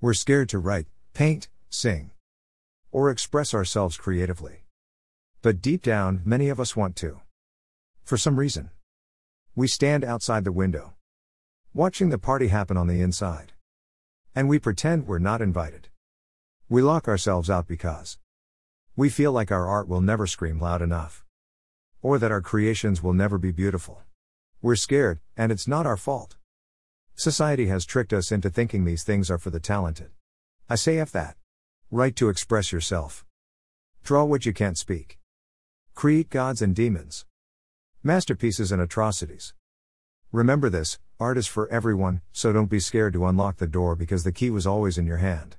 We're scared to write, paint, sing, or express ourselves creatively. But deep down, many of us want to. For some reason. We stand outside the window, watching the party happen on the inside. And we pretend we're not invited. We lock ourselves out because we feel like our art will never scream loud enough. Or that our creations will never be beautiful. We're scared, and it's not our fault. Society has tricked us into thinking these things are for the talented. I say F that. Write to express yourself. Draw what you can't speak. Create gods and demons. Masterpieces and atrocities. Remember this art is for everyone, so don't be scared to unlock the door because the key was always in your hand.